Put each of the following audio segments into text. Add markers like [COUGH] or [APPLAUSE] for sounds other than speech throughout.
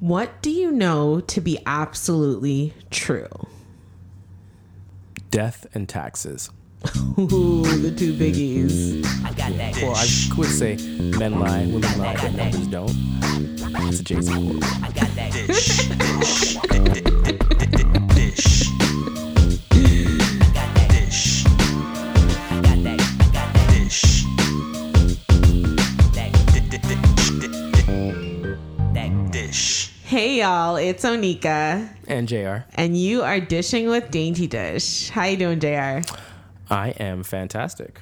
What do you know to be absolutely true? Death and taxes. Ooh, the two biggies. Well, I would say men lie, women lie, but numbers don't. It's a Jay Z quote. Hey y'all, it's Onika, And JR, and you are dishing with Dainty Dish. How you doing, JR? I am fantastic.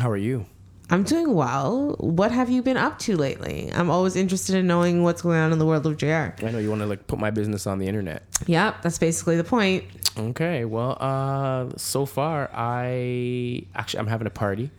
How are you? I'm doing well. What have you been up to lately? I'm always interested in knowing what's going on in the world of JR. I know you want to like put my business on the internet. Yep, that's basically the point. Okay, well, uh, so far I actually I'm having a party.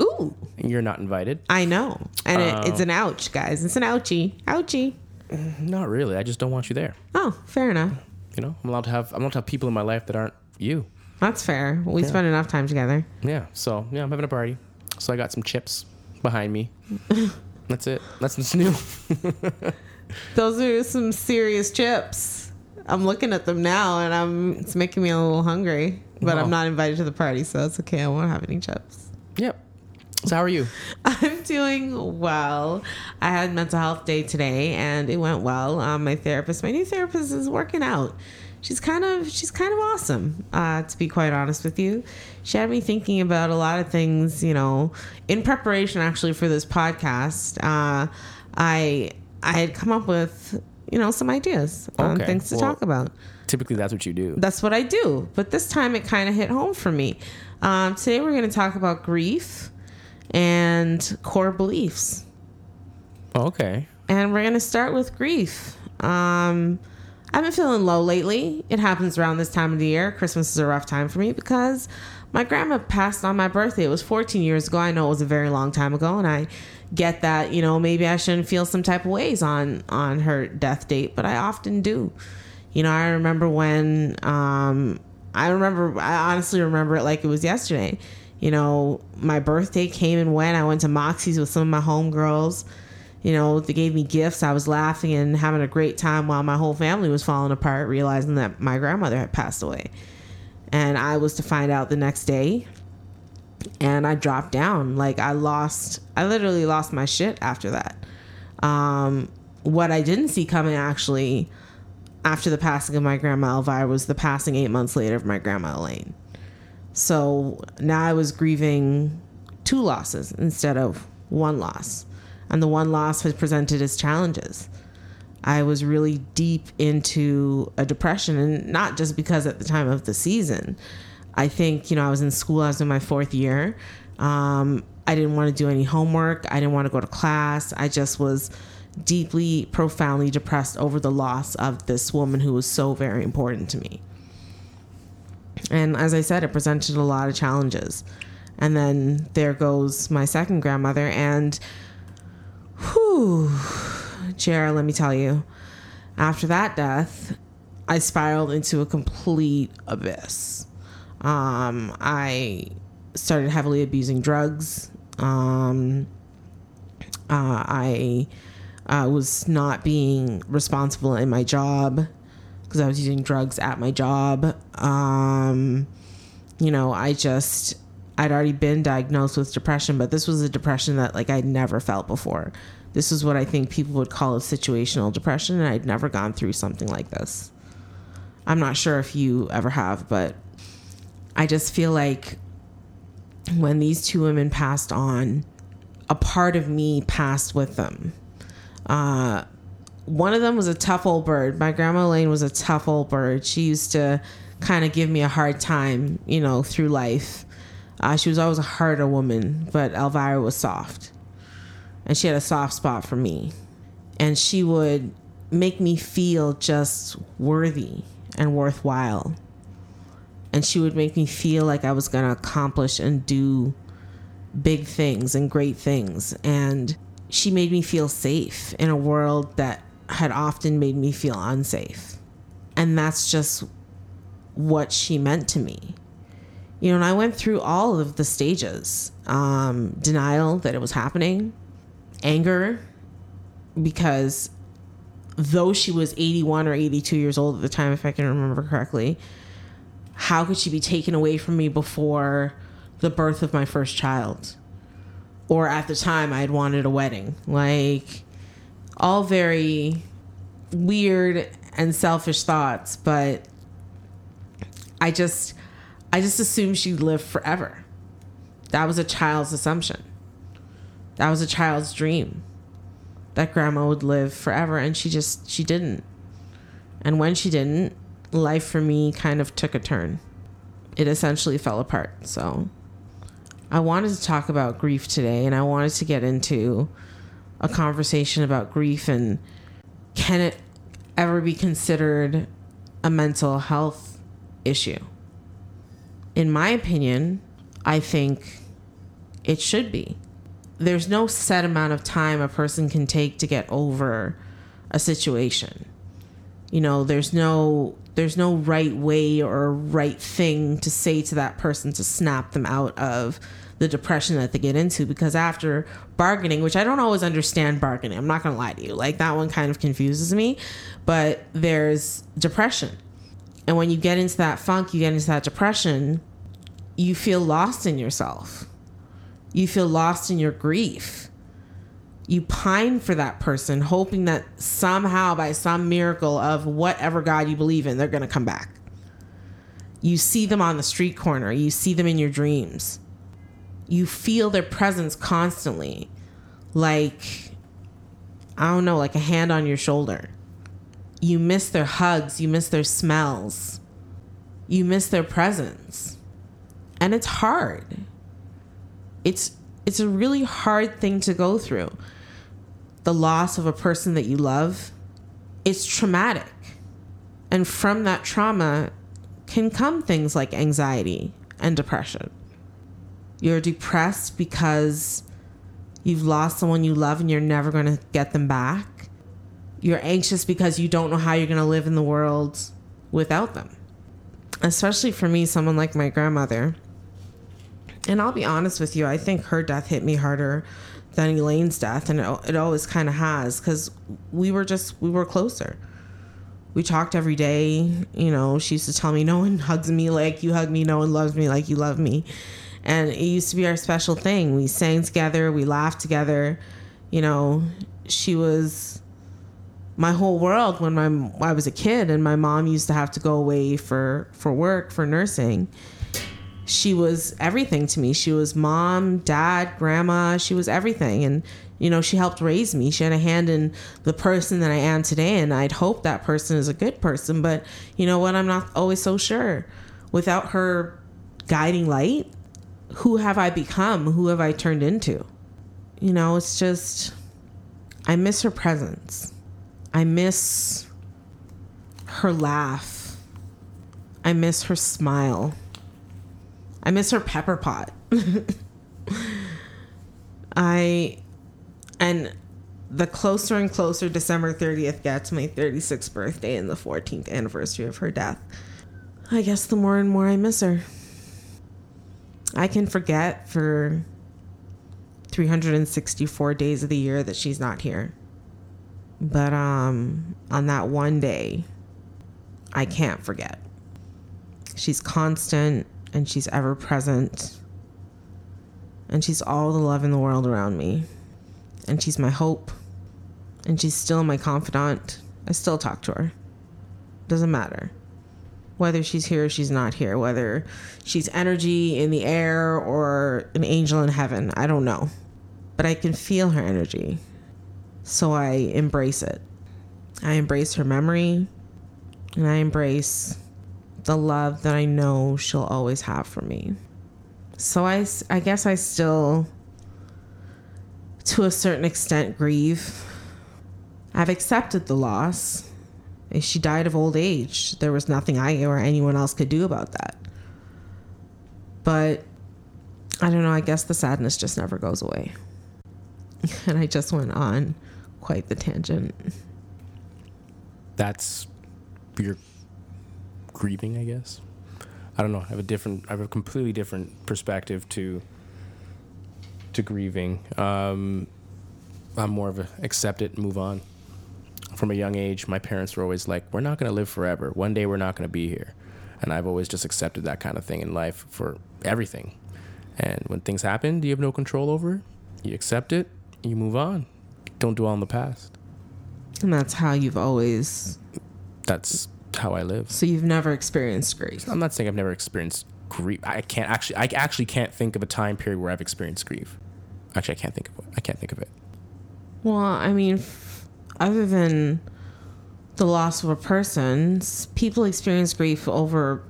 Ooh, You're not invited. I know, and it, it's an ouch, guys. It's an ouchie, ouchie. Mm, not really. I just don't want you there. Oh, fair enough. You know, I'm allowed to have I'm allowed to have people in my life that aren't you. That's fair. We spend enough time together. Yeah. So yeah, I'm having a party. So I got some chips behind me. [LAUGHS] That's it. That's what's new. [LAUGHS] Those are some serious chips. I'm looking at them now, and I'm it's making me a little hungry. But Wow. I'm not invited to the party, so that's okay. I won't have any chips. yep. So how are you? [LAUGHS] I'm doing well. I had mental health day today, and it went well. Um, my therapist, my new therapist, is working out. She's kind of she's kind of awesome. Uh, to be quite honest with you, she had me thinking about a lot of things. You know, in preparation actually for this podcast, uh, I I had come up with you know some ideas on Okay, things to well- talk about Typically, that's what you do. that's what I do. But this time it kind of hit home for me. Um, today we're going to talk about grief and core beliefs. Okay. And we're going to start with grief. Um, I've been feeling low lately. It happens around this time of the year. Christmas is a rough time for me because my grandma passed on my birthday. It was 14 years ago. I know it was a very long time ago, and I get that, you know, maybe I shouldn't feel some type of ways on on her death date, but I often do. You know, I remember when um I remember I honestly remember it like it was yesterday. You know, my birthday came and went. I went to Moxie's with some of my homegirls. You know, they gave me gifts. I was laughing and having a great time while my whole family was falling apart, realizing that my grandmother had passed away. And I was to find out the next day. And I dropped down. Like I lost I literally lost my shit after that. Um what I didn't see coming actually after the passing of my grandma Elvira was the passing eight months later of my grandma Elaine. So now I was grieving two losses instead of one loss. And the one loss was presented as challenges. I was really deep into a depression, and not just because at the time of the season. I think, you know, I was in school, I was in my fourth year. Um, I didn't want to do any homework, I didn't want to go to class. I just was deeply, profoundly depressed over the loss of this woman who was so very important to me. And as I said, it presented a lot of challenges. And then there goes my second grandmother, and whew, Jared, let me tell you, after that death, I spiraled into a complete abyss. Um, I started heavily abusing drugs. Um, uh, I uh, was not being responsible in my job because I was using drugs at my job. Um, you know, I just I'd already been diagnosed with depression, but this was a depression that like I'd never felt before. This is what I think people would call a situational depression, and I'd never gone through something like this. I'm not sure if you ever have, but I just feel like when these two women passed on, a part of me passed with them. Uh, one of them was a tough old bird. My grandma Elaine was a tough old bird. She used to kind of give me a hard time, you know, through life. Uh, she was always a harder woman, but Elvira was soft. And she had a soft spot for me. And she would make me feel just worthy and worthwhile. And she would make me feel like I was going to accomplish and do big things and great things. And she made me feel safe in a world that had often made me feel unsafe. And that's just what she meant to me. You know, and I went through all of the stages um, denial that it was happening, anger, because though she was 81 or 82 years old at the time, if I can remember correctly, how could she be taken away from me before the birth of my first child? Or at the time, I had wanted a wedding. Like, all very weird and selfish thoughts, but I just, I just assumed she'd live forever. That was a child's assumption. That was a child's dream that grandma would live forever and she just she didn't and when she didn't life for me kind of took a turn it essentially fell apart so i wanted to talk about grief today and i wanted to get into a conversation about grief and can it ever be considered a mental health issue in my opinion i think it should be there's no set amount of time a person can take to get over a situation. You know, there's no there's no right way or right thing to say to that person to snap them out of the depression that they get into because after bargaining, which I don't always understand bargaining, I'm not to lie to you. Like that one kind of confuses me, but there's depression. And when you get into that funk, you get into that depression, you feel lost in yourself you feel lost in your grief. You pine for that person, hoping that somehow, by some miracle of whatever God you believe in, they're going to come back. You see them on the street corner, you see them in your dreams. You feel their presence constantly, like, I don't know, like a hand on your shoulder. You miss their hugs, you miss their smells, you miss their presence. And it's hard it's it's a really hard thing to go through. The loss of a person that you love, it's traumatic. And from that trauma can come things like anxiety and depression. You're depressed because you've lost someone you love and you're never going to get them back. You're anxious because you don't know how you're going to live in the world without them. Especially for me, someone like my grandmother and I'll be honest with you, I think her death hit me harder than Elaine's death, and it, it always kind of has because we were just we were closer. We talked every day. You know, she used to tell me, "No one hugs me like you hug me. No one loves me like you love me," and it used to be our special thing. We sang together. We laughed together. You know, she was my whole world when my I was a kid, and my mom used to have to go away for for work for nursing she was everything to me. She was mom, dad, grandma. She was everything. And, you know, she helped raise me. She had a hand in the person that I am today. And I'd hope that person is a good person. But you know what? I'm not always so sure. Without her guiding light, who have I become? Who have I turned into? You know, it's just, I miss her presence. I miss her laugh. I miss her smile. I miss her pepper pot. [LAUGHS] I and the closer and closer December 30th gets my 36th birthday and the 14th anniversary of her death, I guess the more and more I miss her. I can forget for 364 days of the year that she's not here. But um on that one day, I can't forget. She's constant and she's ever present. And she's all the love in the world around me. And she's my hope. And she's still my confidant. I still talk to her. Doesn't matter. Whether she's here or she's not here, whether she's energy in the air or an angel in heaven, I don't know. But I can feel her energy. So I embrace it. I embrace her memory and I embrace the love that I know she'll always have for me. So I, I guess I still, to a certain extent, grieve. I've accepted the loss. She died of old age. There was nothing I or anyone else could do about that. But I don't know, I guess the sadness just never goes away. [LAUGHS] And I just went on quite the tangent. That's your grieving, I guess. I don't know. I have a different, I have a completely different perspective to to grieving. Um, I'm more of a accept it, move on. From a young age, my parents were always like, "We're not going to live forever. One day we're not going to be here," and I've always just accepted that kind of thing in life for everything. And when things happen, you have no control over it. You accept it. You move on. Don't dwell on the past. And that's how you've always. That's how I live. So you've never experienced grief. I'm not saying I've never experienced grief. I can't actually. I actually can't think of a time period where I've experienced grief. Actually, I can't think of it. I can't think of it. Well, I mean, other than the loss of a person, people experience grief over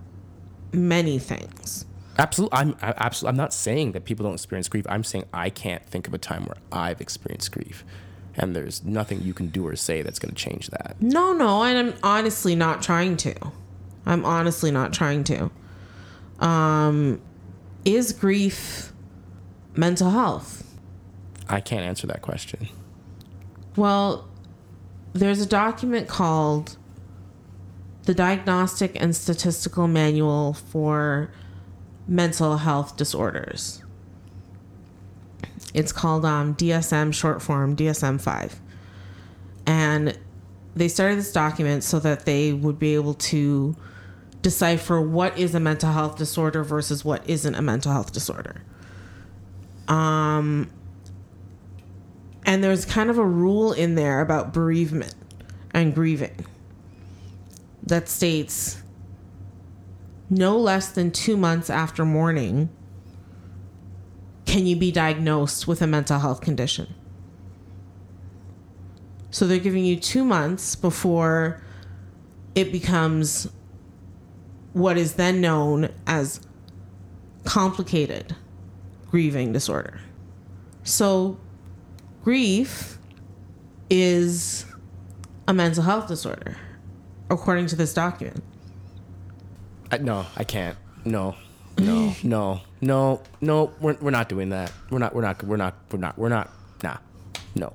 many things. Absolutely, I'm I, absolutely. I'm not saying that people don't experience grief. I'm saying I can't think of a time where I've experienced grief, and there's nothing you can do or say that's going to change that. No, no, and I'm honestly not trying to. I'm honestly not trying to. Um, is grief mental health? I can't answer that question. Well, there's a document called the Diagnostic and Statistical Manual for Mental Health Disorders. It's called um, DSM short form DSM 5. And they started this document so that they would be able to decipher what is a mental health disorder versus what isn't a mental health disorder. Um, and there's kind of a rule in there about bereavement and grieving that states no less than two months after mourning can you be diagnosed with a mental health condition. So they're giving you two months before it becomes what is then known as complicated grieving disorder. So grief is a mental health disorder, according to this document. I, no, I can't. No, no, [LAUGHS] no, no, no. We're, we're not doing that. We're not. We're not. We're not. We're not. We're not. Nah. No.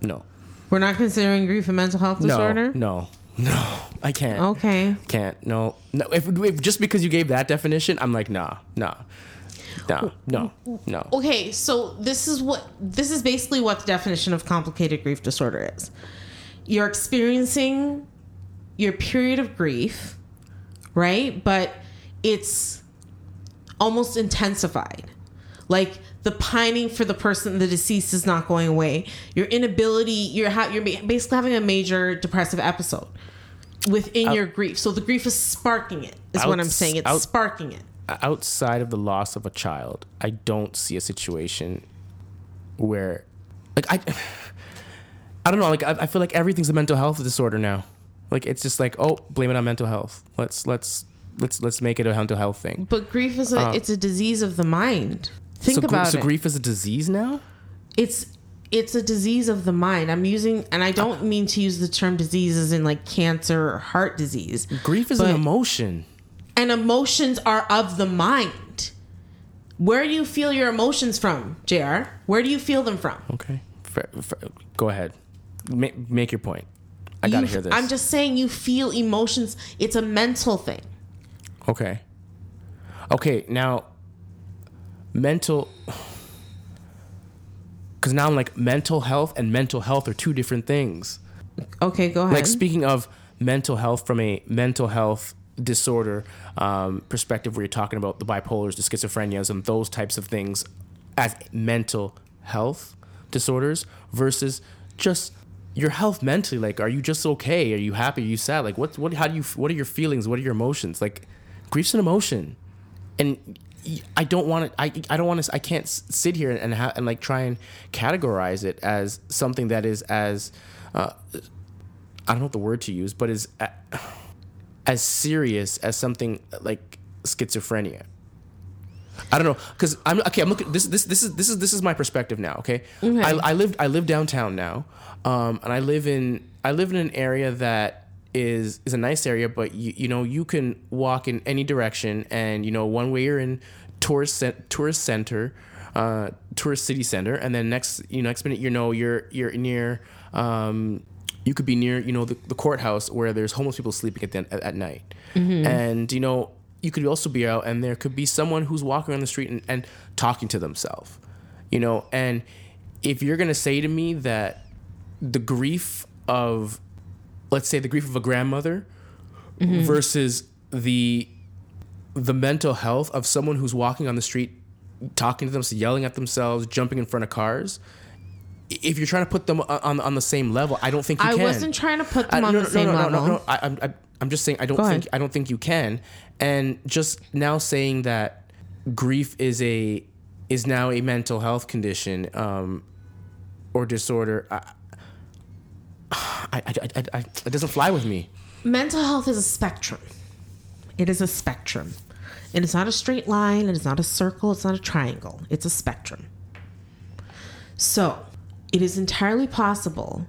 No. We're not considering grief a mental health disorder? No. No. No. I can't. Okay. Can't. No. No. If, if just because you gave that definition, I'm like, nah, nah, nah, no, mm-hmm. no. Okay, so this is what this is basically what the definition of complicated grief disorder is. You're experiencing your period of grief, right? But it's almost intensified. Like the pining for the person, the deceased is not going away. Your inability, you're ha- you're basically having a major depressive episode within your grief. So the grief is sparking it. Is what I'm saying. It's out- sparking it. Outside of the loss of a child, I don't see a situation where, like, I, [SIGHS] I don't know. Like, I, I feel like everything's a mental health disorder now. Like, it's just like, oh, blame it on mental health. Let's let's let's let's make it a mental health thing. But grief is a it's a disease of the mind. Think Uh, so, gr- about so it. grief is a disease now. it's it's a disease of the mind. I'm using and I don't mean to use the term disease as in like cancer or heart disease. Grief is an emotion. And emotions are of the mind. Where do you feel your emotions from, JR? Where do you feel them from? Okay, Fair- fair- go ahead. Ma- make your point. I gotta hear this. I'm just saying you feel emotions. It's a mental thing. Okay. Okay, now mental cuz now I'm like mental health and mental health are two different things. Okay, go ahead. Like speaking of mental health from a mental health disorder um, perspective where you're talking about the bipolars, the schizophrenias and those types of things as mental health disorders versus just your health mentally. Like are you just okay? Are you happy? Are you sad? Like what what how do you what are your feelings? What are your emotions? Like grief's an emotion. And I don't want to. I, I don't want to. I can't sit here and ha- and like try and categorize it as something that is as uh, I don't know the word to use, but is a, as serious as something like schizophrenia. I don't know because I'm okay. I'm looking. This this this is this is this is my perspective now. Okay, I, I lived I live downtown now, um, and I live in I live in an area that is is a nice area, but you you know you can walk in any direction, and you know one way you're in tourist tourist center, uh, tourist city center, and then next you know next minute you know you're you're near. Um, you could be near, you know, the, the courthouse where there's homeless people sleeping at the, at, at night, mm-hmm. and you know, you could also be out and there could be someone who's walking on the street and, and talking to themselves, you know, and if you're gonna say to me that the grief of let's say the grief of a grandmother mm-hmm. versus the the mental health of someone who's walking on the street talking to themselves yelling at themselves jumping in front of cars if you're trying to put them on on the same level i don't think you I can I wasn't trying to put them I- on no, the no, same no, no, level. No, no, I, I'm, I, I'm just saying I don't Go think ahead. I don't think you can. And just now saying that grief is a is now a mental health condition um, or disorder. I, I, I, I, it doesn't fly with me. Mental health is a spectrum. It is a spectrum. It is not a straight line. It is not a circle. It's not a triangle. It's a spectrum. So, it is entirely possible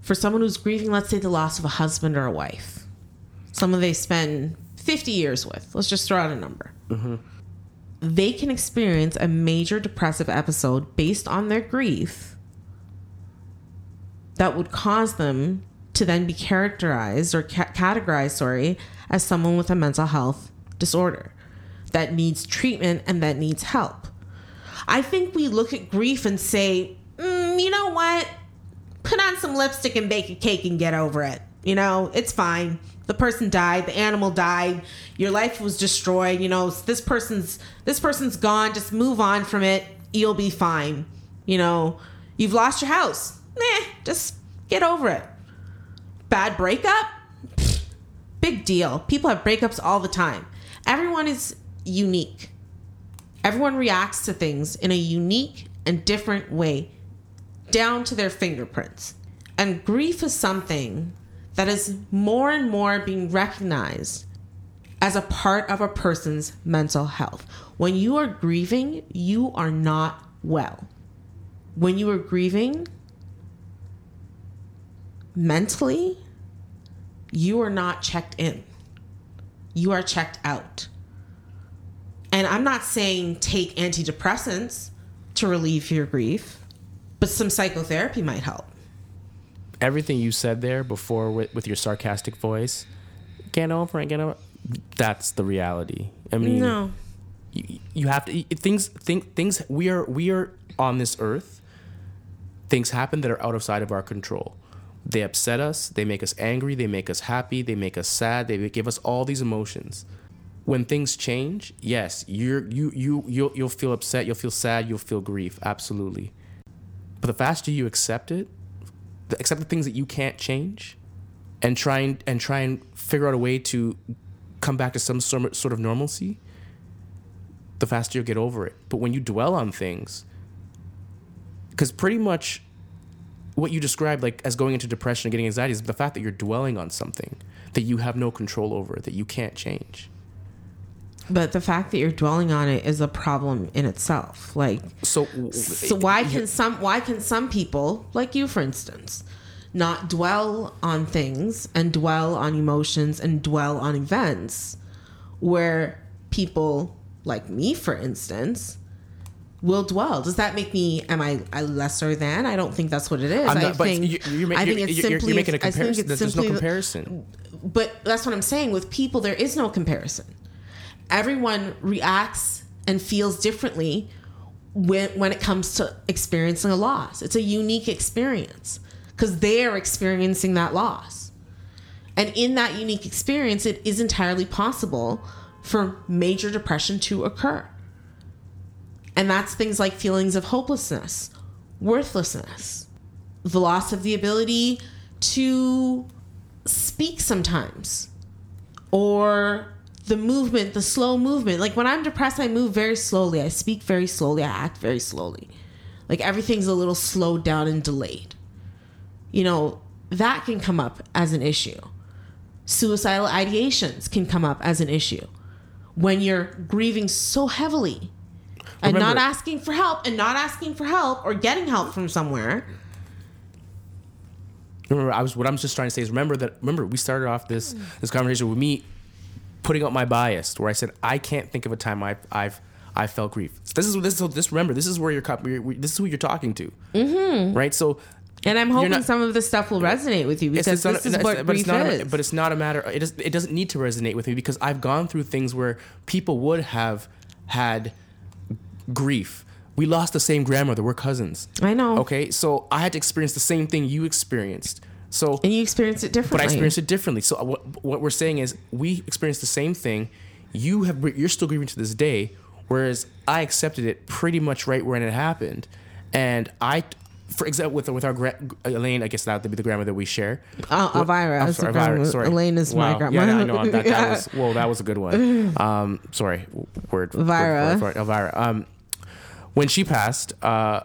for someone who's grieving, let's say, the loss of a husband or a wife, someone they spend 50 years with, let's just throw out a number. They can experience a major depressive episode based on their grief that would cause them to then be characterized or ca- categorized, sorry, as someone with a mental health disorder that needs treatment and that needs help. I think we look at grief and say, you know what? Put on some lipstick and bake a cake and get over it. You know, it's fine. The person died, the animal died, your life was destroyed, you know, this person's this person's gone, just move on from it. You'll be fine. You know, you've lost your house. Nah, just get over it. Bad breakup? Pfft, Big deal. People have breakups all the time. Everyone is unique. Everyone reacts to things in a unique and different way, down to their fingerprints. And grief is something that is more and more being recognized as a part of a person's mental health. When you are grieving, you are not well. When you are grieving mentally, you are not checked in. You are checked out. And I'm not saying take antidepressants to relieve your grief, but some psychotherapy might help. Everything you said there before with, with your sarcastic voice, get over it, get over. That's the reality. I mean, No. you, you have to things think things we are we are on this earth things happen that are out of sight of our control they upset us they make us angry they make us happy they make us sad they give us all these emotions when things change yes you're you you you'll, you'll feel upset you'll feel sad you'll feel grief absolutely but the faster you accept it accept the things that you can't change and try and, and try and figure out a way to come back to some sort of normalcy the faster you'll get over it. But when you dwell on things, because pretty much what you described, like as going into depression and getting anxiety, is the fact that you're dwelling on something that you have no control over, that you can't change. But the fact that you're dwelling on it is a problem in itself. Like So, So why can some why can some people, like you for instance, not dwell on things and dwell on emotions and dwell on events where people like me for instance will dwell. Does that make me am I a lesser than? I don't think that's what it is. I'm I not, but think you- you're, I think you're, it's simply you're making a I comparison. There's no comparison. but that's what I'm saying. With people, there is no comparison. Everyone reacts and feels differently when when it comes to experiencing a loss. It's a unique experience because they are experiencing that loss, and in that unique experience, it is entirely possible for major depression to occur. And that's things like feelings of hopelessness, worthlessness, the loss of the ability to speak sometimes or the movement the slow movement. Like when i'm depressed i move very slowly. I speak very slowly. I act very slowly. Like everything's a little slowed down and delayed. You know that can come up as an issue. Suicidal ideations can come up as an issue. When you're grieving so heavily and not asking for help and not asking for help or getting help from somewhere. Remember, I was what I'm just trying to say is remember that remember we started off this this conversation with me putting up my bias where I said I can't think of a time I've I've I felt grief. This is this is this remember this is where you're, this is who you're talking to, mm-hmm. right? So And I'm hoping not- some of this stuff will resonate with you because it's not, this is what but grief it's not is. a, but it's not a matter it, is, it doesn't need to resonate with me because I've gone through things where people would have had grief. We lost the same grandmother. We're cousins. I know. Okay, so I had to experience the same thing you experienced, So And you experience it differently. but I experienced it differently. So what what we're saying is we experienced the same thing. You have you're still grieving to this day, whereas I accepted it pretty much right when it happened, and I. For example, with with our gra- Elaine, I guess that would be the grandmother that we share. Uh, Elvira. I'm sorry, grandma. Elvira, sorry. Elaine is my Wow. grandma. Yeah, I know. That, that [LAUGHS] Yeah. was whoa. That was a good one. [LAUGHS] Um, sorry, word. Elvira. Word, word, Elvira. Um, when she passed, uh,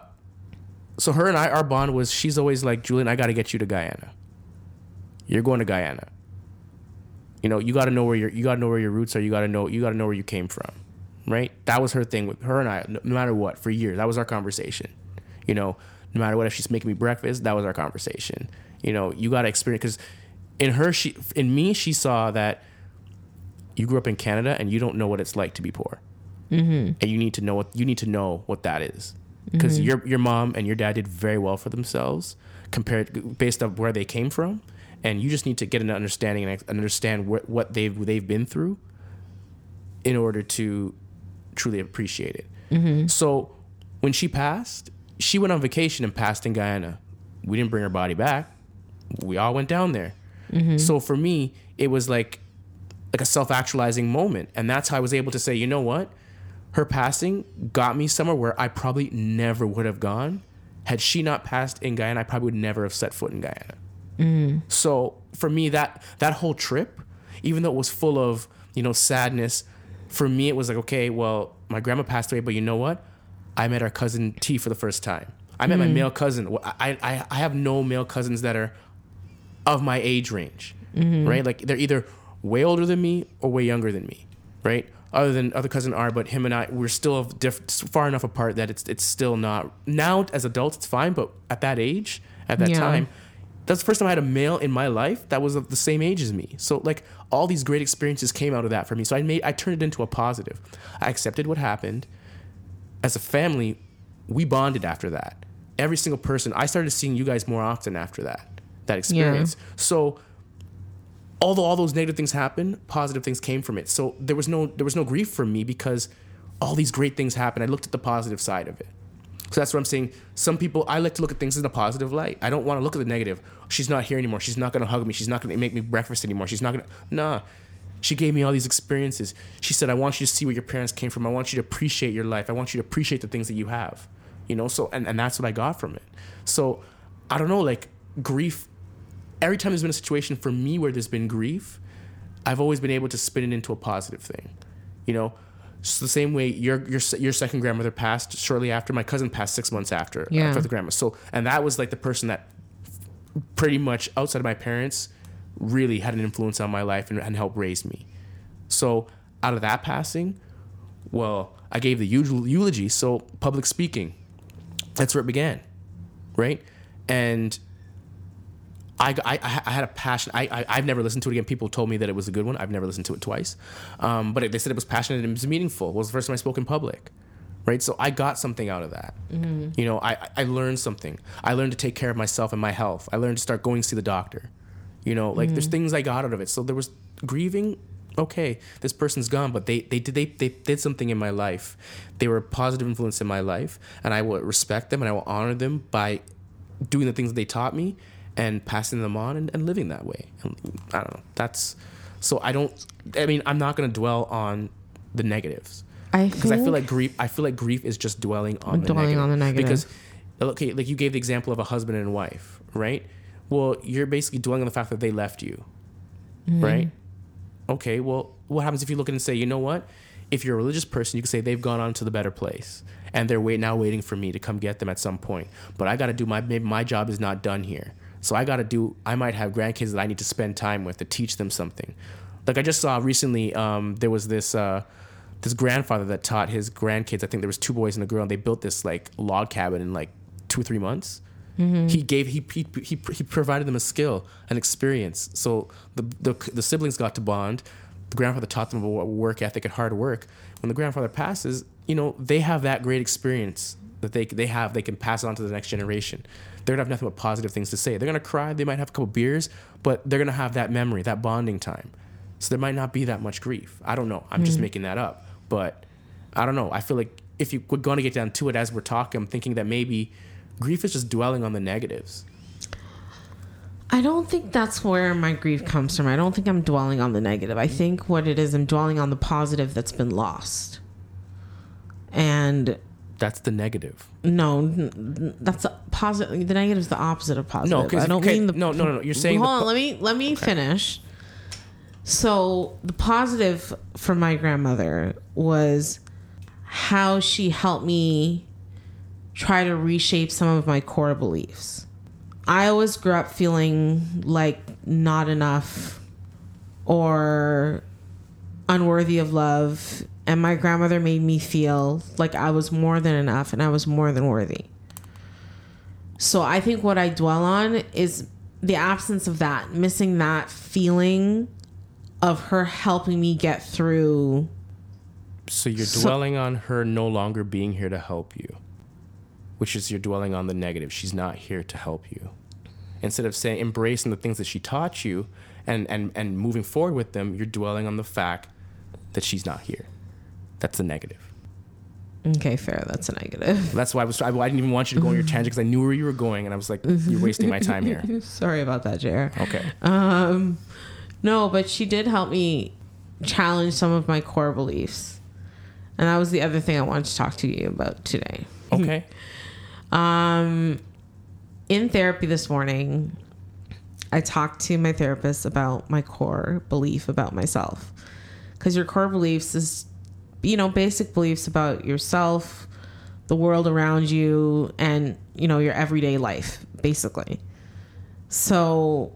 so her and I, our bond was she's always like, Julian, I got to get you to Guyana. You're going to Guyana. You know, you got to know where your you got to know where your roots are. You got to know you got to know where you came from, right? That was her thing with her and I. No, matter what, for years, that was our conversation. You know, no matter what, if she's making me breakfast, that was our conversation. You know, you got to experience because in her, she in me, she saw that you grew up in Canada and you don't know what it's like to be poor, mm-hmm. and you need to know what you need to know what that is because mm-hmm. your your mom and your dad did very well for themselves compared based on where they came from, and you just need to get an understanding and understand what what they've they've been through in order to truly appreciate it. Mm-hmm. So when she passed, she went on vacation and passed in Guyana. We didn't bring her body back. We all went down there. Mm-hmm. So for me, it was like like a self-actualizing moment, and that's how I was able to say, you know what, her passing got me somewhere where I probably never would have gone. Had she not passed in Guyana, I probably would never have set foot in Guyana. Mm. So for me, that that whole trip, even though it was full of you know sadness, for me it was like okay, well my grandma passed away, but you know what? I met our cousin T for the first time. I met my mm. male cousin. I, I I have no male cousins that are of my age range, mm-hmm. right? Like they're either way older than me or way younger than me, right? Other than other cousin R, but him and I we're still diff- far enough apart that it's it's still not now as adults it's fine, but at that age, at that Yeah. time, that's the first time I had a male in my life that was of the same age as me. So like all these great experiences came out of that for me. So I made I turned it into a positive. I accepted what happened. As a family, we bonded after that. Every single person, I started seeing you guys more often after that. That experience. So although all those negative things happened, positive things came from it. So there was no there was no grief for me because all these great things happened. I looked at the positive side of it. So that's what I'm saying. Some people, I like to look at things in a positive light. I don't want to look at the negative. She's not here anymore. She's not to hug me. She's not to make me breakfast anymore. She's not to. Nah. She gave me all these experiences. She said, I want you to see where your parents came from. I want you to appreciate your life. I want you to appreciate the things that you have. You know, so, and, and that's what I got from it. So, I don't know, like, grief, every time there's been a situation for me where there's been grief, I've always been able to spin it into a positive thing. You know, it's the same way your your your second grandmother passed shortly after my cousin passed six months after uh, Yeah. after the grandma. So and that was like the person that pretty much outside of my parents really had an influence on my life and, and helped raise me. So out of that passing, well, I gave the eul- eulogy. So public speaking, that's where it began, right? And I, I, I had a passion. I, I, I've never listened to it again. People told me that it was a good one. I've never listened to it twice. Um, but they said it was passionate and it was meaningful. It was the first time I spoke in public. Right. So I got something out of that. You know, I, I learned something. I learned to take care of myself and my health. I learned to start going to see the doctor. You know, like there's things I got out of it. So there was grieving. Okay, this person's gone, but they, they did they, they did something in my life. They were a positive influence in my life, and I will respect them and I will honor them by doing the things that they taught me and passing them on and, and living that way. And I don't know. That's so I don't. I mean, I'm not going to dwell on the negatives I because I feel like grief. I feel like grief is just dwelling on the Dwelling negative. on the negative. Because okay, like you gave the example of a husband and wife, right? Well, you're basically dwelling on the fact that they left you, Mm-hmm. right? Okay, well, what happens if you look at it and say, you know what? If you're a religious person, you can say they've gone on to the better place, and they're wait now waiting for me to come get them at some point. But I got to do my maybe my job is not done here, so I got to do. I might have grandkids that I need to spend time with to teach them something. Like I just saw recently, um, there was this. Uh, this grandfather that taught his grandkids. I think there was two boys and a girl, and they built this like log cabin in like two or three months. He gave he, he he he provided them a skill, an experience. So the the the siblings got to bond. The grandfather taught them about work ethic and hard work. When the grandfather passes, you know they have that great experience that they they have. They can pass it on to the next generation. They're gonna have nothing but positive things to say. They're gonna cry. They might have a couple beers, but they're gonna have that memory, that bonding time. So there might not be that much grief. I don't know. I'm just hmm. making that up. But I don't know. I feel like if you, we're going to get down to it as we're talking, I'm thinking that maybe grief is just dwelling on the negatives. I don't think that's where my grief comes from. I don't think I'm dwelling on the negative. I think what it is, I'm dwelling on the positive that's been lost. And That's the negative. no, that's a positive. The negative is the opposite of positive. No, 'cause- I don't okay, mean the no, no, no, no. You're saying Hold the on, let me let me finish. So the positive for my grandmother was how she helped me try to reshape some of my core beliefs. I always grew up feeling like not enough or unworthy of love. And my grandmother made me feel like I was more than enough and I was more than worthy. So I think what I dwell on is the absence of that, missing that feeling of her helping me get through. So you're So- dwelling on her no longer being here to help you, which is you're dwelling on the negative. She's not here to help you. Instead of saying embracing the things that she taught you and and and moving forward with them, you're dwelling on the fact that she's not here. That's a negative. Okay, fair. That's a negative. That's why I was I, I didn't even want you to go on your tangent because I knew where you were going and I was like you're wasting my time here. [LAUGHS] Sorry about that, Jer. Okay. Um, no, but she did help me challenge some of my core beliefs. And that was the other thing I wanted to talk to you about today. [LAUGHS] Okay. Um, in therapy this morning, I talked to my therapist about my core belief about myself. Because your core beliefs is, you know, basic beliefs about yourself, the world around you, and, you know, your everyday life, basically. So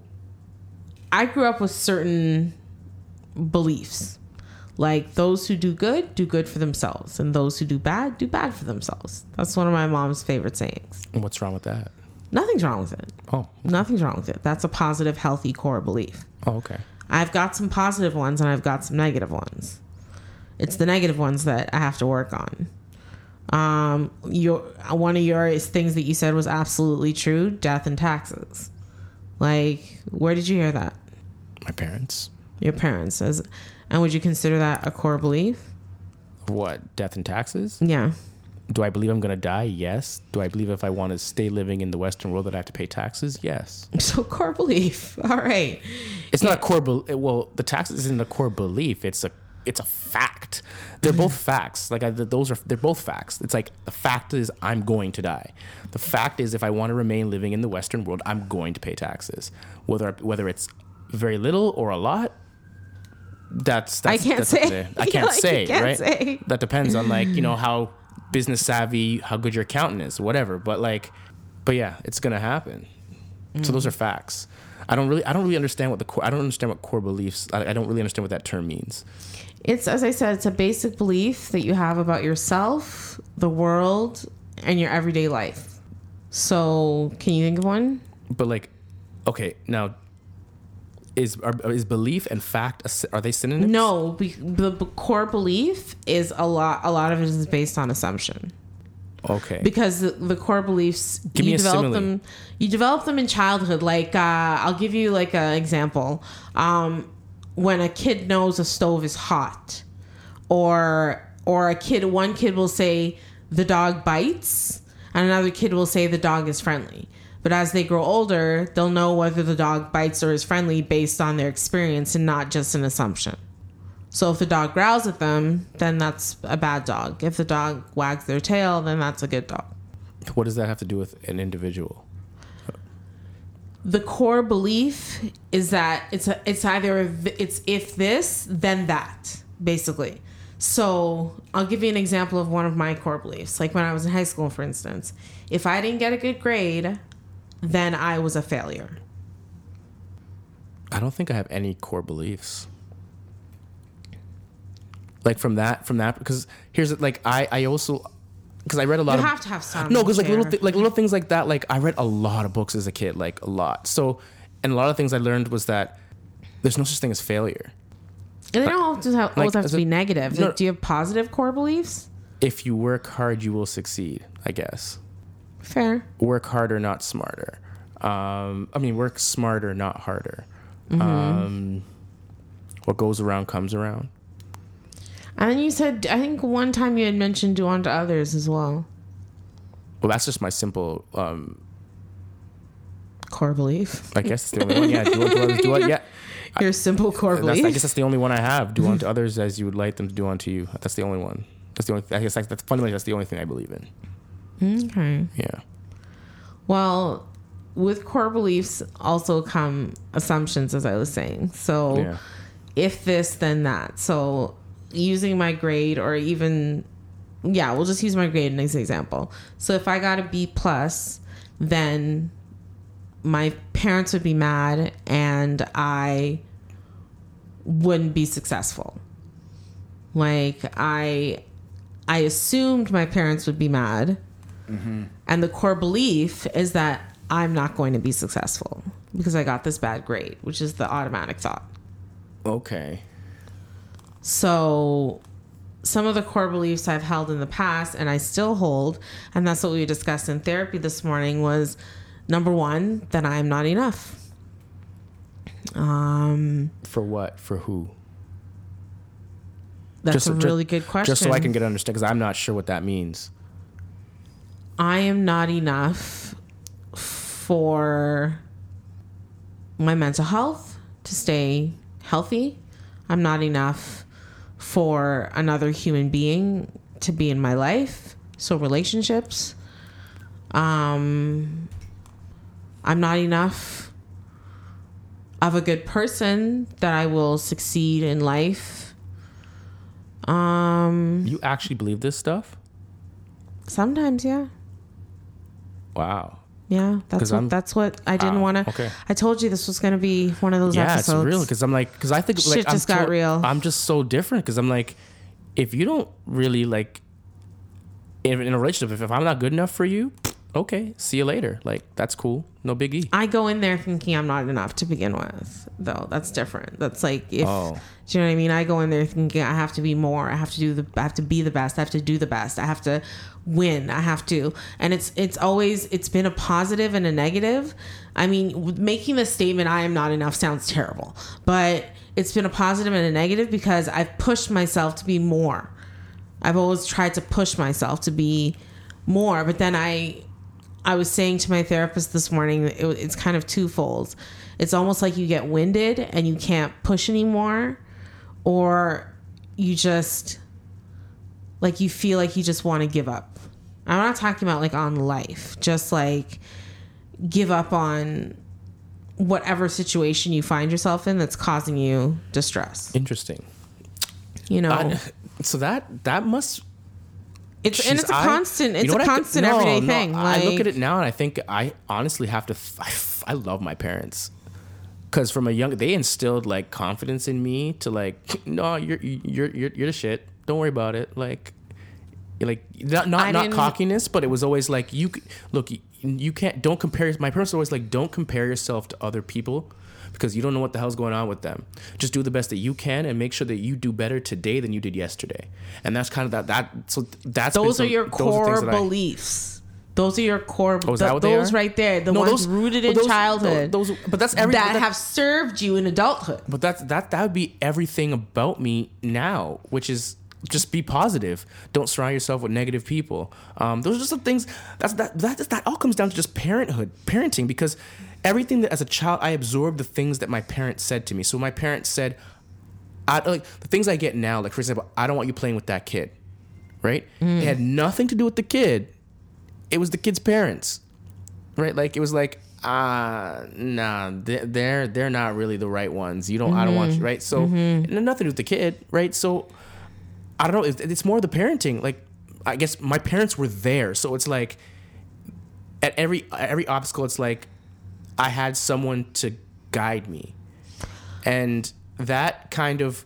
I grew up with certain beliefs. Like those who do good, do good for themselves, and those who do bad, do bad for themselves. That's one of my mom's favorite sayings. And what's wrong with that? Nothing's wrong with it. Oh. Nothing's wrong with it. That's a positive, healthy core belief. Oh, okay. I've got some positive ones and I've got some negative ones. It's the negative ones that I have to work on. Um, your one of your things that you said was absolutely true: death and taxes. Like, where did you hear that? My parents. Your parents as, and would you consider that a core belief? What? Death and taxes? Yeah. Do I believe I'm going to die? Yes. Do I believe if I want to stay living in the Western world that I have to pay taxes? Yes. [LAUGHS] So core belief. [LAUGHS] All right. It's not a core. Be- well, the taxes isn't a core belief. It's a it's a fact. They're both [LAUGHS] facts. Like I, those are they're both facts. It's like the fact is I'm going to die. The fact is if I want to remain living in the Western world, I'm going to pay taxes. Whether whether it's very little or a lot. That's, that's I can't that's say. [LAUGHS] I can't like, say, can't right? say. That depends on like you know [LAUGHS] how business savvy, how good your accountant is, whatever. But like, but yeah, it's gonna happen. So those mm. are facts. I don't really, I don't really understand what the core. I don't understand what core beliefs. I, I don't really understand what that term means. It's as I said, it's a basic belief that you have about yourself, the world, and your everyday life. So, can you think of one? But like, okay, now is are, is belief and fact a are they synonyms? No, be, the core belief is a lot. A lot of it is based on assumption Okay. because the, the core beliefs Give me you a develop simile. them. You develop them in childhood. Like uh, I'll give you like an example. Um, when a kid knows a stove is hot, or or a kid, one kid will say the dog bites, and another kid will say the dog is friendly. But as they grow older, they'll know whether the dog bites or is friendly based on their experience and not just an assumption. So if the dog growls at them, then that's a bad dog. If the dog wags their tail, then that's a good dog. what does that have to do with an individual? The core belief is that it's a, it's either it's if this then that basically. So I'll give you an example of one of my core beliefs. Like when I was in high school, for instance, if I didn't get a good grade, then I was a failure. I don't think I have any core beliefs. Like from that, from that, because here's it like I I also because I read a lot You of have to have some. no because like little thi- like little things like that like I read a lot of books as a kid like a lot so and a lot of things I learned was that there's no such thing as failure and they don't always have, always have as to a- be negative. No. Like, do you have positive core beliefs? if you work hard you will succeed I guess Fair. work harder not smarter um I mean work smarter not harder Mm-hmm. um what goes around comes around And then you said, I think one time you had mentioned do unto others as well. well that's just my simple um core belief. I guess it's the only one. Yeah, do unto others. Do? Yeah. [LAUGHS] Your simple core belief. I guess that's the only one I have. Do unto [LAUGHS] others as you would like them to do unto you. That's the only one. That's the only. I guess that's, that's fundamentally that's the only thing I believe in. okay. Yeah. Well, with core beliefs also come assumptions, as I was saying. So, Yeah. if this, then that. So, using my grade, or even, yeah, we'll just use my grade as an example. So, if I got a B plus, then my parents would be mad, and I wouldn't be successful. Like I, I assumed my parents would be mad mm-hmm. and the core belief is that I'm not going to be successful because I got this bad grade, which is the automatic thought. Okay. So, some of the core beliefs I've held in the past and I still hold, and that's what we discussed in therapy this morning was number one, that I'm not enough. Um, For what? For who? that's Just- a really good question. Just so I can get understand, because I'm not sure what that means. I am not enough for my mental health to stay healthy. I'm not enough for another human being to be in my life. So relationships. Um I'm not enough of a good person that I will succeed in life. Um You actually believe this stuff? sometimes yeah. Wow. Yeah, that's what I'm- that's what I didn't Ah, want to. okay. I told you this was going to be one of those yeah, episodes. it's real because I'm like, because I think like Shit I'm just got to- real. I'm just so different because I'm like, if you don't really like, in, in a relationship, if, if I'm not good enough for you, okay, see you later. Like that's cool, no biggie. I go in there thinking I'm not enough to begin with, though. That's different. That's like if Oh. do you know what I mean? I go in there thinking I have to be more. I have to do the. I have to be the best. I have to do the best. I have to win. I have to. And it's it's always it's been a positive and a negative. I mean, making the statement "I am not enough" sounds terrible, but it's been a positive and a negative because I've pushed myself to be more. I've always tried to push myself to be more, but then I I was saying to my therapist this morning, it, it's kind of twofold. It's almost like you get winded and you can't push anymore, or you just like you feel like you just want to give up. I'm not talking about like on life, just like give up on whatever situation you find yourself in that's causing you distress. Interesting. You know, I- so that that must it's and it's a I- constant. you It's know a what I thi- constant no, everyday no, thing. I look at it now and I think I honestly have to. f- I, I love my parents because from a young they instilled like confidence in me to like [LAUGHS] no you're you're you're, you're the shit. Don't worry about it. Like like not not, not cockiness, but it was always like you look you, you can't don't compare. My parents were always like don't compare yourself to other people. Because you don't know what the hell's going on with them. Just do the best that you can and make sure that you do better today than you did yesterday. And that's kind of that. That so that's those are some- your those are core I- beliefs. Those are your core. Oh, is that th- what they those are? right there, the No, ones those- rooted in those- childhood, those- but that's every- that that- have served you in adulthood. But that's that that would be everything about me now, which is just be positive. Don't surround yourself with negative people. Um, those are just the things. That's that that that all comes down to just parenthood, parenting. Because everything that as a child I absorbed the things that my parents said to me. So my parents said, I like the things I get now. Like for example, I don't want you playing with that kid. Right? It had mm. nothing to do with the kid. It was the kid's parents right? Like it was like, ah, nah, they- they're they're not really the right ones. You don't, I don't want you, mm-hmm. right? So mm-hmm. and nothing to do with the kid, right? So I don't know. It's, it's more the parenting. Like I guess my parents were there, so it's like at every at every obstacle, it's like I had someone to guide me, and that kind of.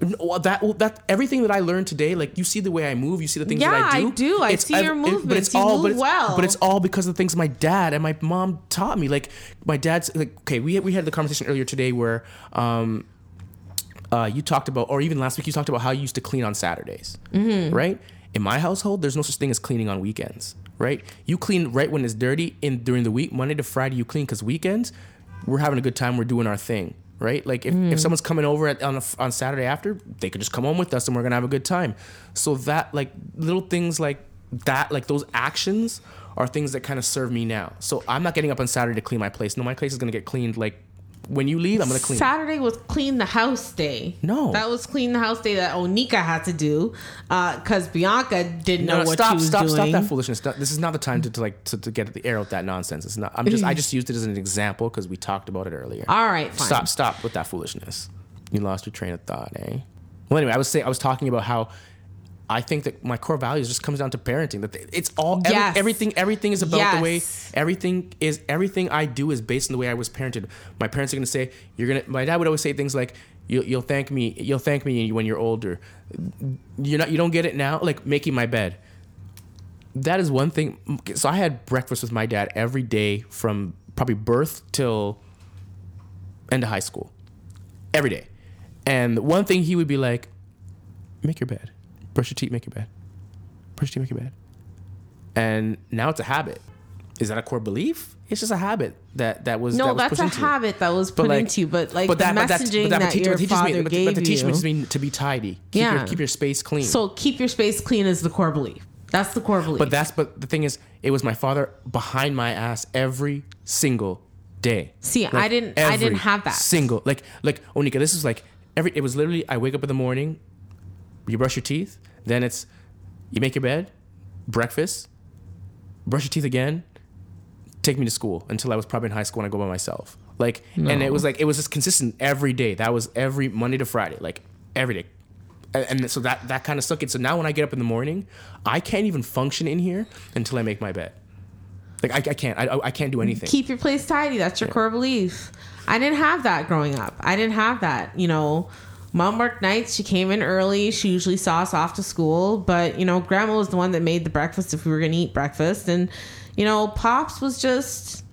That that everything that I learned today, like you see the way I move, you see the things Yeah, that I do. I do. I see your but movements. it's You all, move but it's, well. but it's all because of the things my dad and my mom taught me. Like my dad's like okay, we we had the conversation earlier today where um uh you talked about or even last week you talked about how you used to clean on Saturdays. Mm-hmm. Right? In my household, there's no such thing as cleaning on weekends. Right? You clean right when it's dirty in during the week. Monday to Friday you clean because weekends, we're having a good time, we're doing our thing. Right, like if, Mm. if someone's coming over at, on a, on Saturday after, they could just come home with us and we're gonna have a good time. So that like little things like that, like those actions, are things that kind of serve me now. So I'm not getting up on Saturday to clean my place. No, my place is gonna get cleaned like when you leave. I'm gonna clean. Saturday was clean the house day. No. that was clean the house day that Onika had to do because Bianca didn't know No, no, what stop, she was stop, doing. stop that foolishness. This is not the time to, to like to, to get the air out that nonsense. It's not. I'm just. I just used it as an example because we talked about it earlier. All right, fine. Stop, stop with that foolishness. You lost your train of thought, eh? Well, anyway, I was saying I was talking about how I think that my core values just comes down to parenting. That it's all every, Yes. everything. Everything is about the way everything is. Everything I do is based on the way I was parented. My parents are gonna say you're gonna. My dad would always say things like. You'll, you'll thank me. You'll thank me when you're older. You're not. You don't get it now. Like making my bed that is one thing. So I had breakfast with my dad every day from probably birth till end of high school, every day. And one thing he would be like, "Make your bed, brush your teeth, make your bed, brush your teeth, make your bed." And now it's a habit. Is that a core belief? It's just a habit that that was No, that was that's a into habit that was put like- into you, but like but that, the but that's- messaging but that, that, teach- your but teaches father me, but, gave but the teach you. me to be, tidy. Keep Yeah. your, keep your space clean. So keep your space clean is the core belief. That's the core belief. But that's but the thing is, it was my father behind my ass every single day. See, I didn't- I didn't have that. Single like like Onika, this is like every. It was literally I wake up in the morning, you brush your teeth, then it's you make your bed, breakfast, brush your teeth again, take me to school until I was probably in high school and I go by myself. Like and it was like it was just consistent every day. That was every Monday to Friday, like every day. And, and so that that kind of stuck it. So now when I get up in the morning, I can't even function in here until I make my bed. Like I, I can't. I, I can't do anything. keep your place tidy. That's your core belief. I didn't have that growing up. I didn't have that. You know, mom worked nights. She came in early. She usually saw us off to school. But, you know, grandma was the one that made the breakfast if we were going to eat breakfast. And, you know, Pops was just,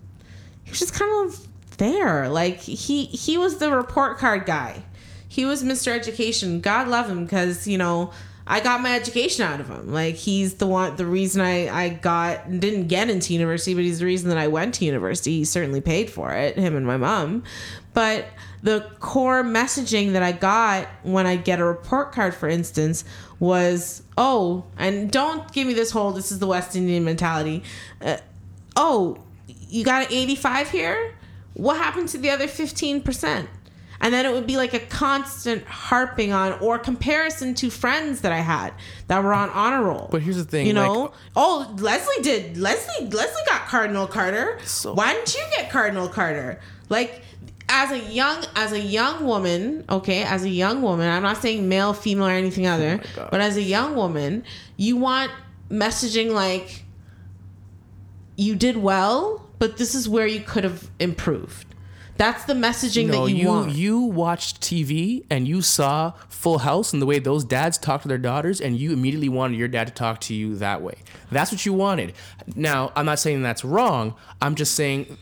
he was just kind of there. Like, he, he was the report card guy. He was Mr. Education. God love him because, you know, I got my education out of him. Like he's the one, the reason I I got didn't get into university, but he's the reason that I went to university. He certainly paid for it, him and my mom. But the core messaging that I got when I get a report card, for instance, was oh, and don't give me this whole this is the West Indian mentality. Uh, oh, you got an 85 here? What happened to the other 15%? And then it would be like a constant harping on or comparison to friends that I had that were on honor roll. But here's the thing, you know, like- oh Leslie did Leslie Leslie got Cardinal Carter. So- Why didn't you get Cardinal Carter? Like as a young as a young woman, okay, as a young woman, I'm not saying male, female, or anything oh other, Oh but as a young woman, you want messaging like you did well, but this is where you could have improved. That's the messaging No, that you, you want. you watched TV and you saw Full House and the way those dads talk to their daughters, and you immediately wanted your dad to talk to you that way. That's what you wanted. Now, I'm not saying that's wrong. I'm just saying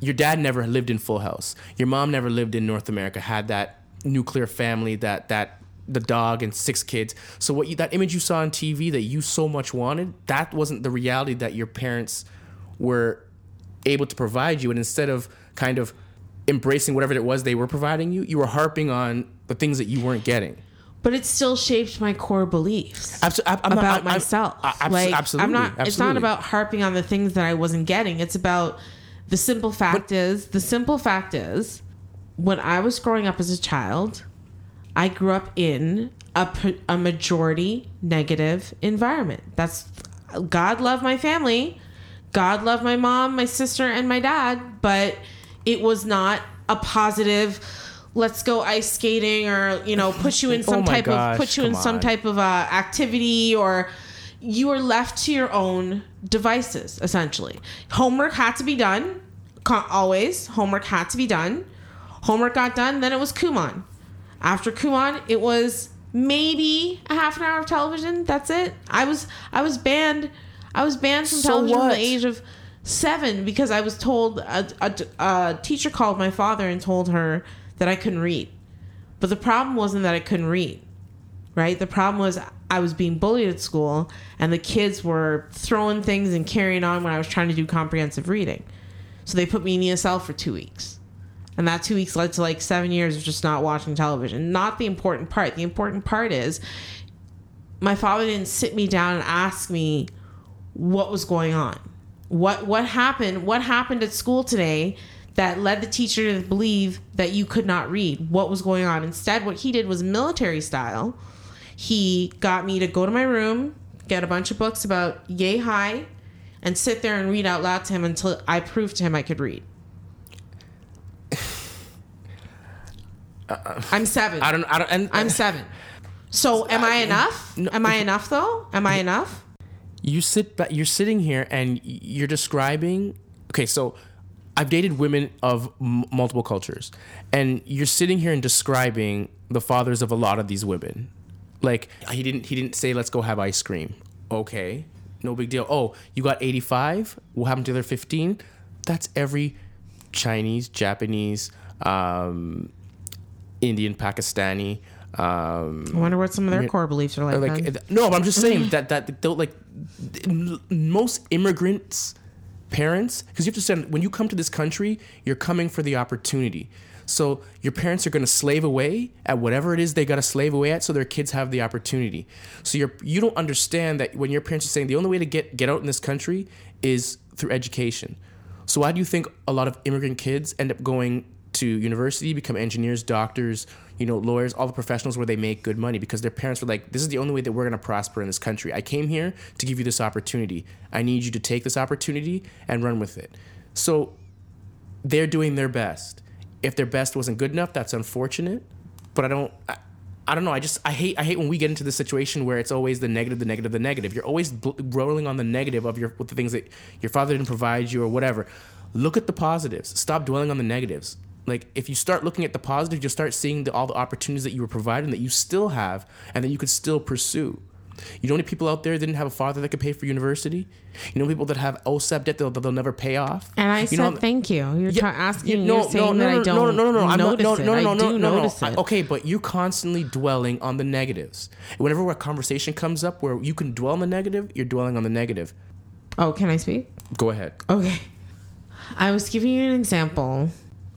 your dad never lived in Full House. Your mom never lived in North America. Had that nuclear family, that that the dog and six kids. So what you that image you saw on TV that you so much wanted, that wasn't the reality that your parents were able to provide you and instead of kind of embracing whatever it was they were providing you you were harping on the things that you weren't getting but it still shaped my core beliefs. Absolutely, about myself. like absolutely, I'm not. It's not about harping on the things that I wasn't getting. It's about the simple fact is the simple fact is when I was growing up as a child, I grew up in a, a majority negative environment. That's God love my family, God love my mom, my sister, and my dad, but it was not a positive. Let's go ice skating, or you know, put you in [LAUGHS] some Oh type gosh, of put you in come some type of uh, activity, or you were left to your own devices. Essentially, homework had to be done. Always, homework had to be done. Homework got done, then it was Kumon. After Kumon, it was maybe a half an hour of television. That's it. I was I was banned. I was banned from So television from the age of seven because I was told a, a, a teacher called my father and told her that I couldn't read. But the problem wasn't that I couldn't read, right? The problem was I was being bullied at school, and the kids were throwing things and carrying on when I was trying to do comprehensive reading. So they put me in ESL for two weeks. And that two weeks led to like seven years of just not watching television. Not the important part. The important part is my father didn't sit me down and ask me what was going on. what what happened what happened at school today that led the teacher to believe that you could not read what was going on instead what he did was military style he got me to go to my room get a bunch of books about yay high and sit there and read out loud to him until i proved to him i could read. Uh, I'm seven. I don't. I don't. And i'm seven. So [LAUGHS] am i enough? am i enough though? Am i enough? You sit you're sitting here and you're describing okay so i've dated women of m- multiple cultures and you're sitting here and describing the fathers of a lot of these women like he didn't he didn't say let's go have ice cream. Okay no big deal. Oh you got 85 what happened to the other 15 that's every chinese japanese um, indian pakistani um, i wonder what some of their core beliefs are like, like then. no, but I'm just saying that that they'll like most immigrants parents because you have to understand when you come to this country you're coming for the opportunity so your parents are going to slave away at whatever it is they got to slave away at so their kids have the opportunity. So you're you don't understand that when your parents are saying the only way to get get out in this country is through education. So why do you think a lot of immigrant kids end up going to university become engineers doctors you know lawyers all the professionals where they make good money? Because their parents were like this is the only way that we're going to prosper in this country. I came here to give you this opportunity. I need you to take this opportunity and run with it. So they're doing their best if their best wasn't good enough that's unfortunate but i don't I, I don't know. I just I hate I hate when we get into the situation where it's always the negative, the negative, the negative. You're always bl- rolling on the negative of your with the things that your father didn't provide you or whatever. Look at the positives. Stop dwelling on the negatives. Like if you start looking at the positive, you'll start seeing the, all the opportunities that you were provided, that you still have, and that you could still pursue. You know many people out there didn't have a father that could pay for university? You know people that have OSAP debt that they'll, never pay off? And I said thank you. You're asking, yeah, you're saying that I don't no, no, no, no. Notice no, no, no, no, no, no, notice I- it. Okay, but you constantly dwelling on the negatives. Whenever a conversation comes up where you can dwell on the negative, you're dwelling on the negative. Oh, can I speak? Go ahead. Okay. I was giving you an example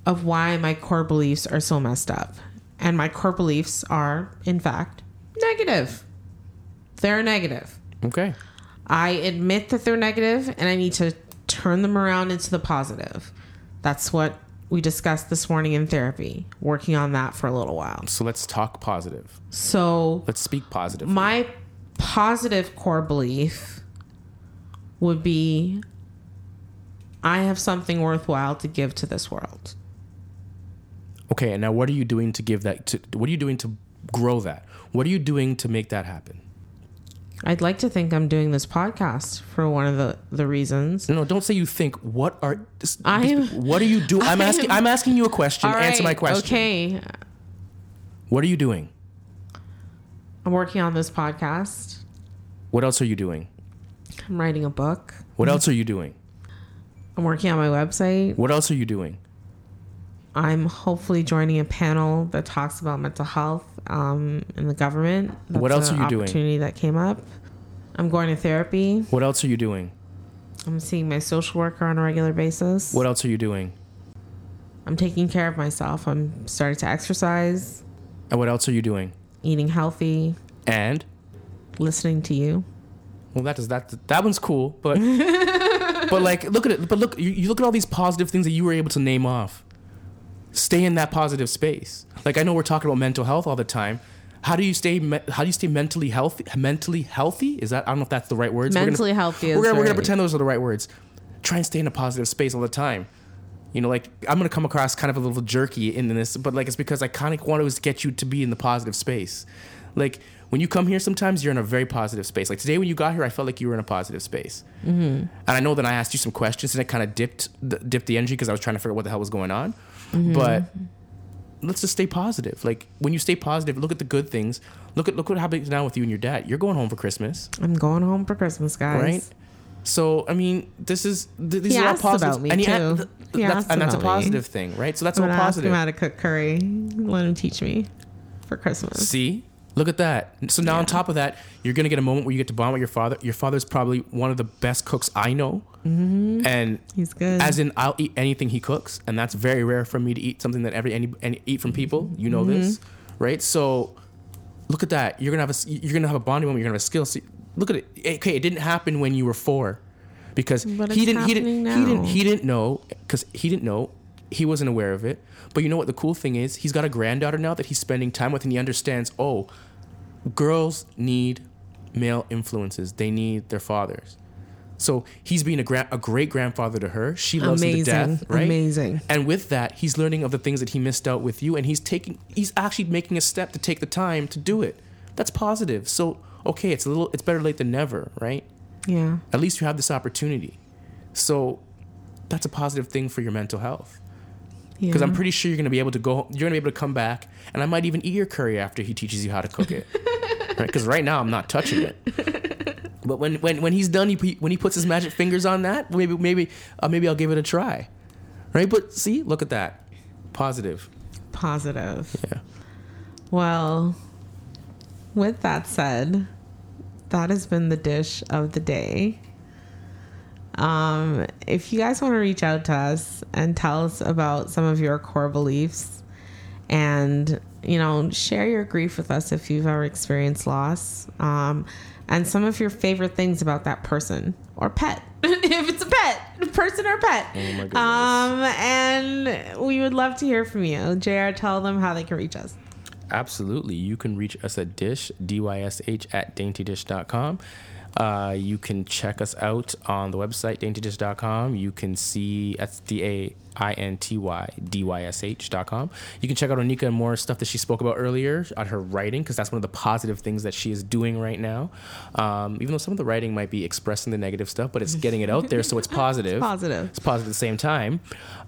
of why my core beliefs are so messed up. And my core beliefs are, in fact, negative. They're negative. Okay. I admit that they're negative and I need to turn them around into the positive. That's what we discussed this morning in therapy, working on that for a little while. So let's talk positive. So, Let's speak positive. my positive core belief would be I have something worthwhile to give to this world. Okay, and now what are you doing to give that? To, what are you doing to grow that? What are you doing to make that happen? I'd like to think I'm doing this podcast for one of the, the reasons. No, no, don't say you think. What are this, I am- What are you doing? I'm I asking. I'm asking you a question. Answer my question. Okay. What are you doing? I'm working on this podcast. What else are you doing? I'm writing a book. What else are you doing? I'm working on my website. What else are you doing? I'm hopefully joining a panel that talks about mental health um, in the government. That's What else are you doing? Opportunity that came up. I'm going to therapy. What else are you doing? I'm seeing my social worker on a regular basis. What else are you doing? I'm taking care of myself. I'm starting to exercise, And what else are you doing? eating healthy, And listening to you. well, that is that. That one's cool, but [LAUGHS] but like look at it. But look, you, you look at all these positive things that you were able to name off. Stay in that positive space. Like I know we're talking about mental health all the time. How do you stay? me- How do you stay mentally healthy? Mentally healthy? Is that I don't know if that's the right words. We're gonna- Mentally healthy We're gonna, we're gonna pretend those are the right words. Try and stay in a positive space all the time. You know, like I'm gonna come across kind of a little jerky in this, but like it's because I kind of want to get you to be in the positive space. Like when you come here, sometimes you're in a very positive space. Like today when you got here, I felt like you were in a positive space. Mm-hmm. And I know that I asked you some questions and it kind of dipped the, dipped the energy because I was trying to figure out what the hell was going on. Mm-hmm. But let's just stay positive. Like when you stay positive, look at the good things. Look at look what happens now with you and your dad. You're going home for Christmas, I'm going home for Christmas, guys. right? So I mean, this is th- these He are all asked about me, and, th- that's, and that's a about me. positive thing, right? So that's I'm all gonna ask him how to cook curry. Let him teach me for Christmas. See, look at that. So now on top of that, you're gonna get a moment where you get to bond with your father. Your father's probably one of the best cooks I know, mm-hmm. and He's good. as in I'll eat anything he cooks, and that's very rare for me to eat something that every any, any eat from people. You know this, right? So look at that. You're gonna have a you're gonna have a bonding moment. You're gonna have a skill. See, look at it. Okay, it didn't happen when you were four. because But he didn't he didn't happening he didn't he didn't know because he didn't know he wasn't aware of it. But you know what the cool thing is? He's got a granddaughter now that he's spending time with, and he understands. Oh, girls need male influences. They need their fathers. So he's being a, gra- a great grandfather to her. She loves him to death, right? Amazing. And with that, he's learning of the things that he missed out with you, and he's taking, he's actually making a step to take the time to do it. That's positive. So okay, it's a little, it's better late than never, right? Yeah. At least you have this opportunity. So that's a positive thing for your mental health. Because yeah. I'm pretty sure you're gonna be able to go, you're gonna be able to come back, and I might even eat your curry after he teaches you how to cook it. [LAUGHS] right? Because right now I'm not touching it. But when, when, when he's done, he, when he puts his magic fingers on that, maybe maybe uh, maybe I'll give it a try, right? But see, look at that, positive. positive. Yeah. Well, with that said, that has been the dish of the day. Um, if you guys want to reach out to us and tell us about some of your core beliefs and, you know, share your grief with us if you've ever experienced loss um, and some of your favorite things about that person or pet, [LAUGHS] if it's a pet, person or pet. Oh um, and we would love to hear from you. JR, tell them how they can reach us. Absolutely. You can reach us at dysh, D-Y-S-H, at daintydysh.com. Uh, you can check us out on the website, daintydysh.com. You can see, that's D-A-I-N-T-Y-D-Y-S-H.com. You can check out Onika and more stuff that she spoke about earlier on her writing, because that's one of the positive things that she is doing right now. Um, even though some of the writing might be expressing the negative stuff, but it's getting it out there, so it's [LAUGHS] positive. positive. It's positive at the same time.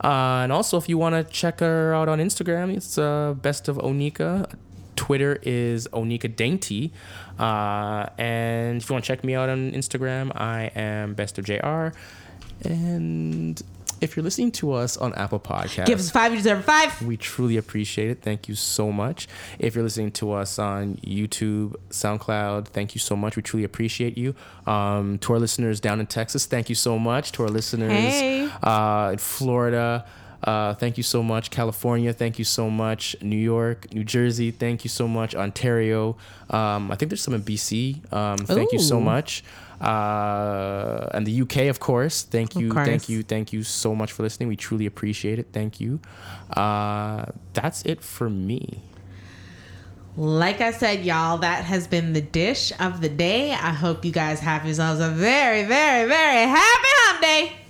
Uh, and also, if you want to check her out on Instagram, it's uh, Best of Onika. Twitter is Onika Dainty. Uh, and if you want to check me out on Instagram, I am Best of JR. And if you're listening to us on Apple Podcasts, Give us five, you deserve five. we truly appreciate it. Thank you so much. If you're listening to us on YouTube, SoundCloud, thank you so much. We truly appreciate you. Um, to our listeners down in Texas, thank you so much. To our listeners Hey. uh, in Florida, uh, thank you so much. California, thank you so much. New York, New Jersey, thank you so much. Ontario, um, I think there's some in BC. Um, thank you so much. Uh, and the UK, of course. Thank you, course. thank you, thank you so much for listening. We truly appreciate it. Thank you. Uh, that's it for me. Like I said, y'all, that has been the dish of the day. I hope you guys have yourselves a very, very, very happy hump day.